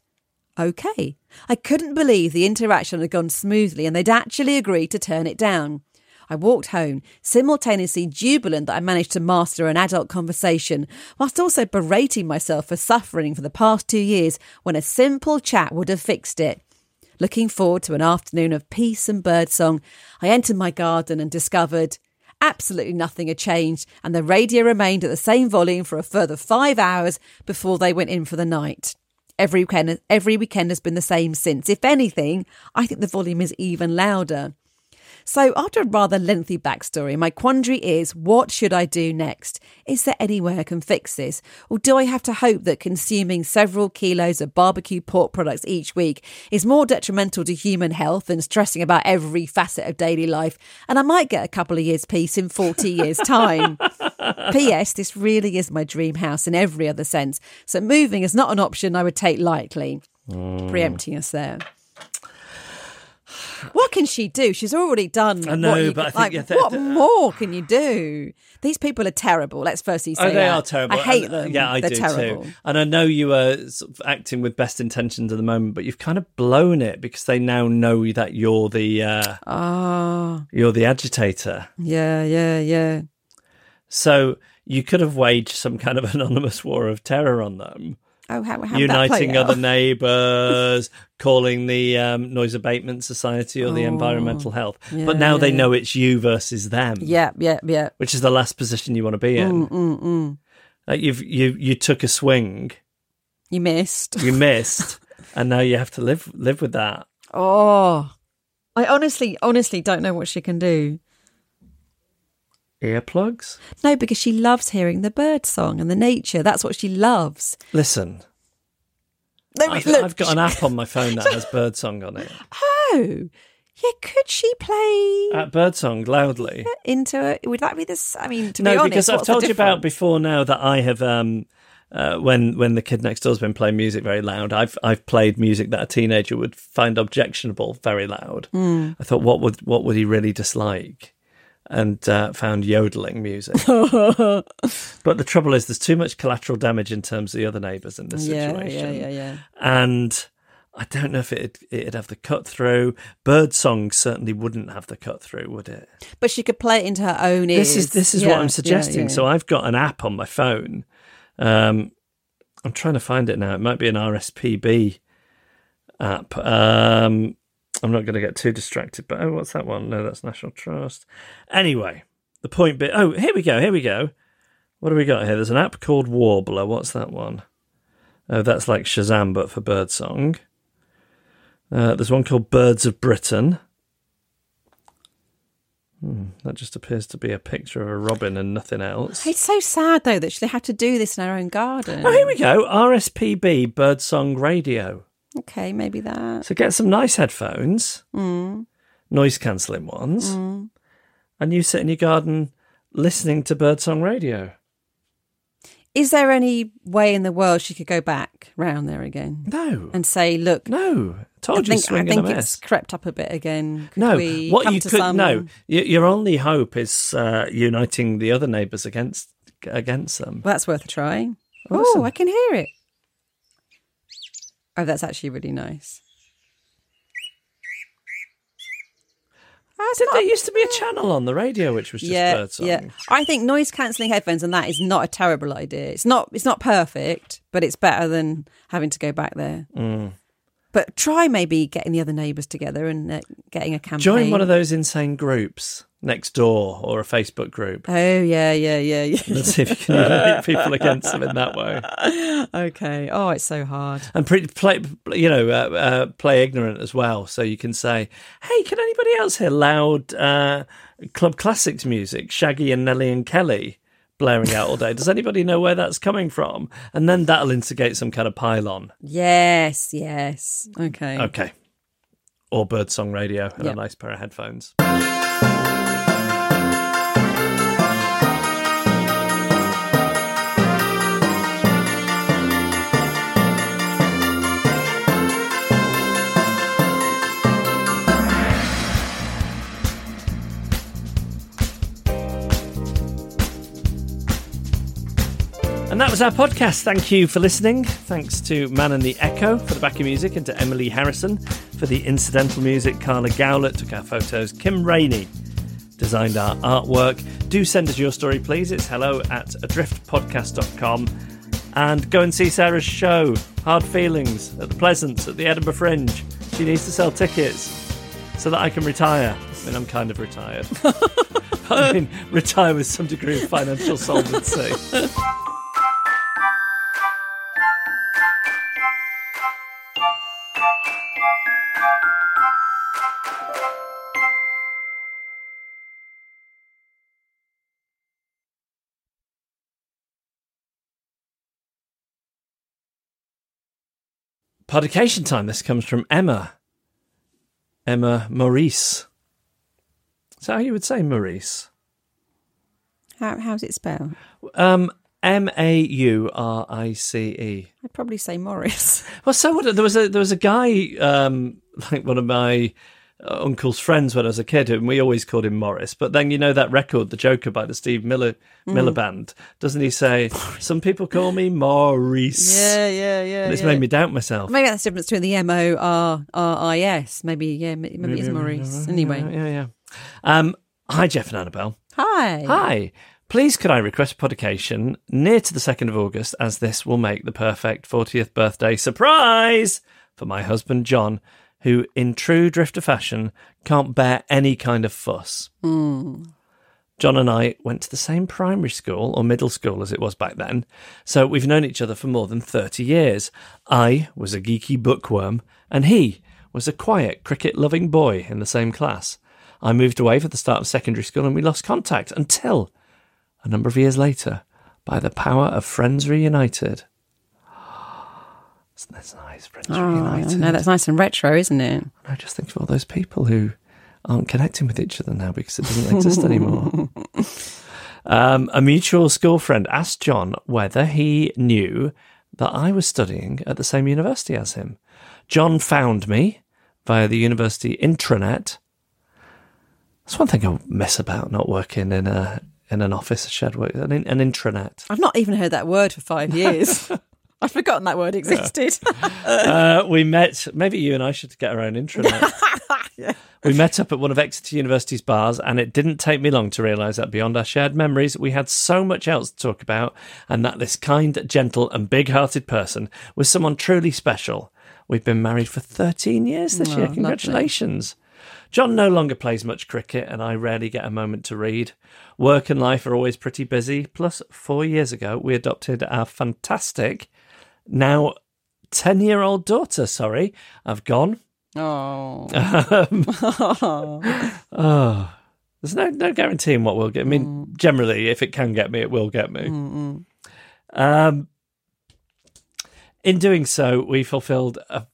Okay. I couldn't believe the interaction had gone smoothly and they'd actually agreed to turn it down. I walked home, simultaneously jubilant that I managed to master an adult conversation, whilst also berating myself for suffering for the past two years when a simple chat would have fixed it. Looking forward to an afternoon of peace and birdsong, I entered my garden and discovered absolutely nothing had changed, and the radio remained at the same volume for a further five hours before they went in for the night. Every weekend, every weekend has been the same since. If anything, I think the volume is even louder. So, after a rather lengthy backstory, my quandary is what should I do next? Is there any way I can fix this? Or do I have to hope that consuming several kilos of barbecue pork products each week is more detrimental to human health than stressing about every facet of daily life? And I might get a couple of years' peace in 40 years' time. P.S. This really is my dream house in every other sense. So, moving is not an option I would take lightly. Mm. Preempting us there. What can she do? She's already done. I know, what you but I think, like, yeah, that- what that- more can you do? These people are terrible. Let's firstly say Oh, they that. are terrible. I hate And, them. Yeah, I They're do terrible. too. And I know you are sort of acting with best intentions at the moment, but you've kind of blown it because they now know that you're the uh, Ah, you're the agitator. yeah, yeah, yeah. So you could have waged some kind of anonymous war of terror on them, Oh, how, how uniting other neighbours, calling the um, noise abatement society or the environmental health. Oh, yeah, but now they yeah. know it's you versus them. Yeah, yeah, yeah. which is the last position you want to be in. Mm, mm. Like you've you you took a swing, You missed. you missed, and now you have to live live with that. Oh, I honestly, honestly don't know what she can do. Earplugs. No, because she loves hearing the bird song and the nature. That's what she loves. Listen, No, I've, look, I've got an app on my phone that has birdsong on it. Oh, yeah. Could she play At birdsong loudly. into it? Would that be this? I mean, to no, be honest, because I've told you about before now that I have um uh, when when the kid next door's been playing music very loud, I've I've played music that a teenager would find objectionable very loud. Hmm. I thought, what would what would he really dislike? And uh, found yodeling music. but the trouble is, there's too much collateral damage in terms of the other neighbours in this Yeah, situation. yeah, yeah, yeah. And I don't know if it'd, it'd have the cut through. Bird song certainly wouldn't have the cut through, would it? But she could play it into her own ears. This is this is Yeah, what I'm suggesting. yeah. So I've got an app on my phone. Um, I'm trying to find it now. It might be an RSPB app. Um, I'm not going to get too distracted. But oh, what's that one? No, that's National Trust. Anyway, the point bit. Oh, here we go. Here we go. What do we got here? There's an app called Warblr. What's that one? Oh, that's like Shazam, but for birdsong. Uh, there's one called Birds of Britain. Hmm, that just appears to be a picture of a robin and nothing else. It's so sad though that they have to do this in her own garden. Oh, here we go. RSPB Birdsong Radio. Okay, maybe that. So get some nice headphones, Mm. noise cancelling ones, and you sit in your garden listening to Birdsong Radio. Is there any way in the world she could go back round there again No, and say, "Look, no. Told I you, think, I swing and a think it's crept up a bit again. Could No, we what come you to could some- no. Your only hope is uh, uniting the other neighbours against against them. Well, that's worth a try. Well, Oh. I can hear it. Oh, that's actually really nice. That's Did there used to be a channel on the radio which was just yeah, birdsong? yeah. I think noise cancelling headphones and that is not a terrible idea. It's not. It's not perfect, but it's better than having to go back there. Mm. But try maybe getting the other neighbours together and uh, getting a campaign. Join one of those insane groups next door or a Facebook group. Oh yeah, yeah, yeah, yeah. Let's see if you can unite people against them in that way. okay. Oh, it's so hard. And pre- play, you know, uh, uh, play ignorant as well. So you can say, "Hey, can anybody else hear loud uh, club classics music? Shaggy and Nelly and Kelly blaring out all day. Does anybody know where that's coming from?" And then that'll instigate some kind of pylon. Yes, yes. Okay. Okay. Or birdsong radio and Yeah. a nice pair of headphones. Was our podcast. Thank you for listening. Thanks to Man and the Echo for the backing music and to Emily Harrison for the incidental music. Carla Gowlett took our photos. Kim Rainey designed our artwork. Do send us your story, please. It's hello at adriftpodcast.com. And go and see Sarah's show, Hard Feelings, at the Pleasance at the Edinburgh Fringe. She needs to sell tickets so that I can retire. I mean, I'm kind of retired. I mean, retire with some degree of financial solvency. Podication time. This comes from Emma. Emma Maurice. Is that how you would say Maurice? How, how's it spelled? Um, M A U R I C E. I'd probably say Morris. Well, so what? There was a there was a guy, um, like one of my uncle's friends when I was a kid, and we always called him Morris. But then you know that record, The Joker by the Steve Miller Miller Band, doesn't he say? Some people call me Maurice. yeah, yeah, yeah. and it's yeah. made me doubt myself. Maybe that's the difference between the M O R R I S. Maybe, yeah, maybe, maybe it's Maurice. Anyway, yeah, yeah. Um, hi, Jeff and Annabelle. hi. Hi. Please, could I request a podication near to the 2nd of August, as this will make the perfect 40th birthday surprise for my husband John, who, in true drifter fashion, can't bear any kind of fuss. Hmm. John and I went to the same primary school, or middle school as it was back then, so we've known each other for more than 30 years. I was a geeky bookworm, and he was a quiet, cricket loving boy in the same class. I moved away for the start of secondary school and we lost contact until a number of years later, by the power of Friends Reunited. Isn't nice, Friends Oh, Reunited? no, that's nice and retro, isn't it? I just think of all those people who aren't connecting with each other now because it doesn't exist anymore. Um, a mutual school friend asked John whether he knew that I was studying at the same university as him. John found me via the university intranet. That's one thing I miss about not working in a in an office, a shed work, an, an intranet. I've not even heard that word for five years. I'd forgotten that word existed. uh, we met. Maybe you and I should get our own intranet. We met up at one of Exeter University's bars, and it didn't take me long to realise that beyond our shared memories, we had so much else to talk about, and that this kind, gentle, and big hearted person was someone truly special. We've been married for 13 years this Oh, year. lovely. Congratulations. John no longer plays much cricket, and I rarely get a moment to read. Work and life are always pretty busy. Plus, four years ago, we adopted our fantastic, now 10 year old daughter. Sorry, I've gone. oh. Oh, there's no no guarantee in what will get. I mean, generally, if it can get me, it will get me. Um, in doing so, we fulfilled a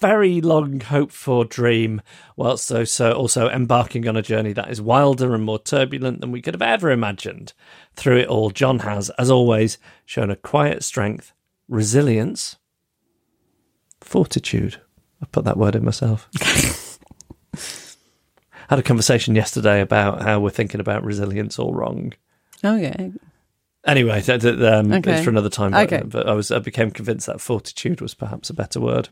very long hoped for dream, whilst also also embarking on a journey that is wilder and more turbulent than we could have ever imagined. Through it all, John has, as always, shown a quiet strength, resilience, fortitude. I put that word in myself. had a conversation yesterday about how we're thinking about resilience all wrong. Oh, okay. Anyway, th- th- um, Okay. it's for another time. But, Okay. but I was I became convinced that fortitude was perhaps a better word.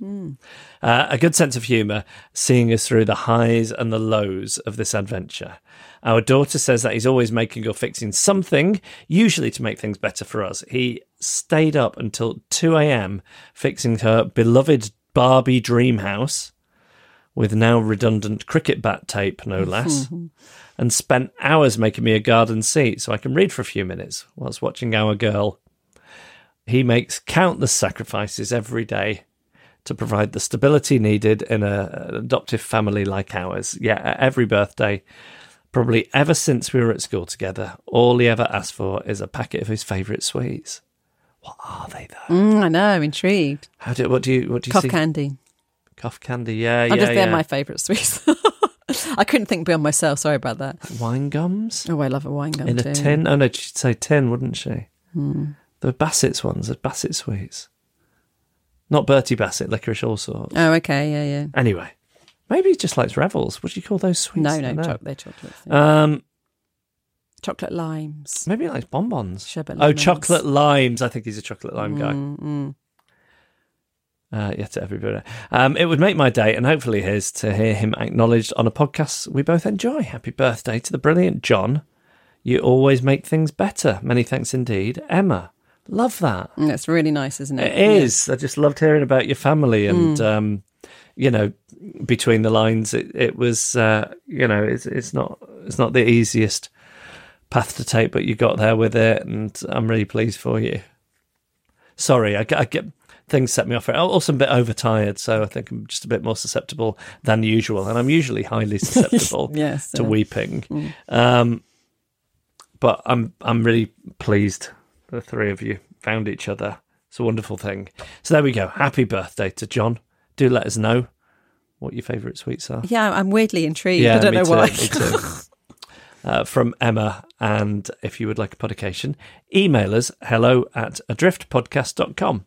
Uh, a good sense of humour, seeing us through the highs and the lows of this adventure. Our daughter says that he's always making or fixing something, usually to make things better for us. He stayed up until two a.m. fixing her beloved Barbie dream house with now redundant cricket bat tape, no less, and spent hours making me a garden seat so I can read for a few minutes whilst watching our girl. He makes countless sacrifices every day to provide the stability needed in a, an adoptive family like ours. Yeah, at every birthday, probably ever since we were at school together, all he ever asked for is a packet of his favourite sweets. What are they though? Mm, I know. Intrigued. How do what do you what do you Cough see? candy. Cough candy, yeah, I yeah, just, they're my favourite sweets. I couldn't think beyond myself. Sorry about that. Wine gums. Oh, I love a wine gum in too. a tin. Oh no, she'd say tin, wouldn't she? The Bassett's ones, the Bassett sweets, not Bertie Bassett, licorice all sorts. Oh, okay. Yeah, yeah. Anyway, maybe he just likes Revels. What do you call those sweets? No, no, choc- they're chocolates. yeah. Um, chocolate limes. maybe he likes bonbons. Sherbet oh, lemons. chocolate limes. I think he's a chocolate lime guy. Mm, mm. Uh, yeah, to everybody. Um, it would make my day, and hopefully his, to hear him acknowledged on a podcast we both enjoy. Happy birthday to the brilliant John. You always make things better. Many thanks indeed, Emma. Love that. Mm, That's really nice, isn't it? It is. I just loved hearing about your family, and um, you know, between the lines, it, it was. Uh, you know, it's it's not it's not the easiest path to take, but you got there with it, and I'm really pleased for you. Sorry, I, I get things set me off. I'm also a bit overtired, so I think I'm just a bit more susceptible than usual, and I'm usually highly susceptible Yes, to uh, weeping. Um, but I'm I'm really pleased the three of you found each other. It's a wonderful thing. So there we go. Happy birthday to John. Do let us know what your favourite sweets are. Yeah, I'm weirdly intrigued. Yeah, I don't know too, why. Uh, from Emma. And if you would like a podication, email us hello at adriftpodcast.com.